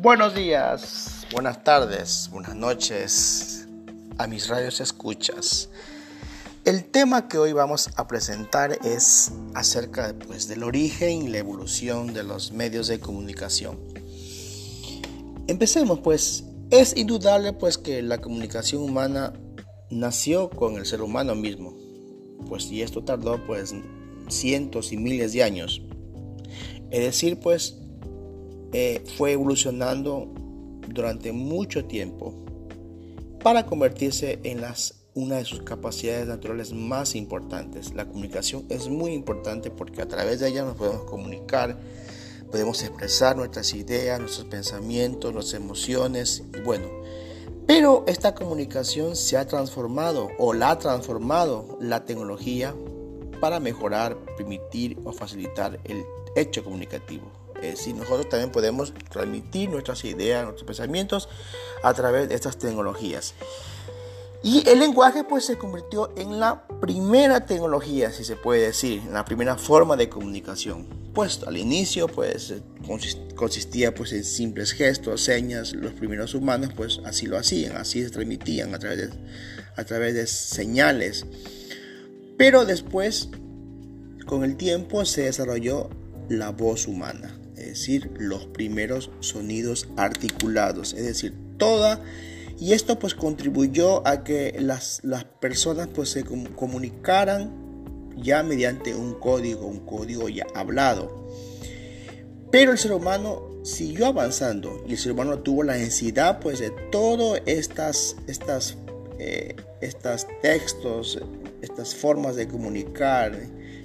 Buenos días, buenas tardes, buenas noches a mis radios escuchas. El tema que hoy vamos a presentar es acerca pues, del origen y la evolución de los medios de comunicación. Empecemos pues, es indudable pues que la comunicación humana nació con el ser humano mismo, pues y esto tardó pues cientos y miles de años. Es decir, pues eh, fue evolucionando durante mucho tiempo para convertirse en una de sus capacidades naturales más importantes. La comunicación es muy importante porque a través de ella nos podemos comunicar, podemos expresar nuestras ideas, nuestros pensamientos, nuestras emociones bueno. Pero esta comunicación se ha transformado o la ha transformado la tecnología para mejorar, permitir o facilitar el hecho comunicativo. Es decir, nosotros también podemos transmitir nuestras ideas, nuestros pensamientos a través de estas tecnologías. Y el lenguaje pues se convirtió en la primera tecnología, si se puede decir, en la primera forma de comunicación. Pues al inicio pues consistía pues en simples gestos, señas, los primeros humanos pues así lo hacían, así se transmitían a través a través de señales. Pero después, con el tiempo, se desarrolló la voz humana, es decir, los primeros sonidos articulados, es decir, toda y esto pues contribuyó a que las, las personas pues se comunicaran ya mediante un código, un código ya hablado. Pero el ser humano siguió avanzando y el ser humano tuvo la necesidad pues de todos estas, eh, estas textos, estas formas de comunicar,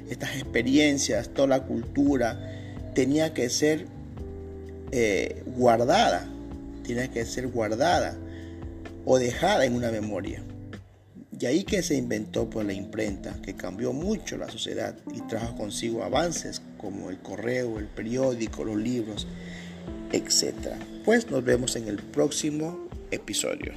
estas experiencias, toda la cultura tenía que ser eh, guardada, tenía que ser guardada o dejada en una memoria. Y ahí que se inventó pues, la imprenta, que cambió mucho la sociedad y trajo consigo avances como el correo, el periódico, los libros, etc. Pues nos vemos en el próximo episodio.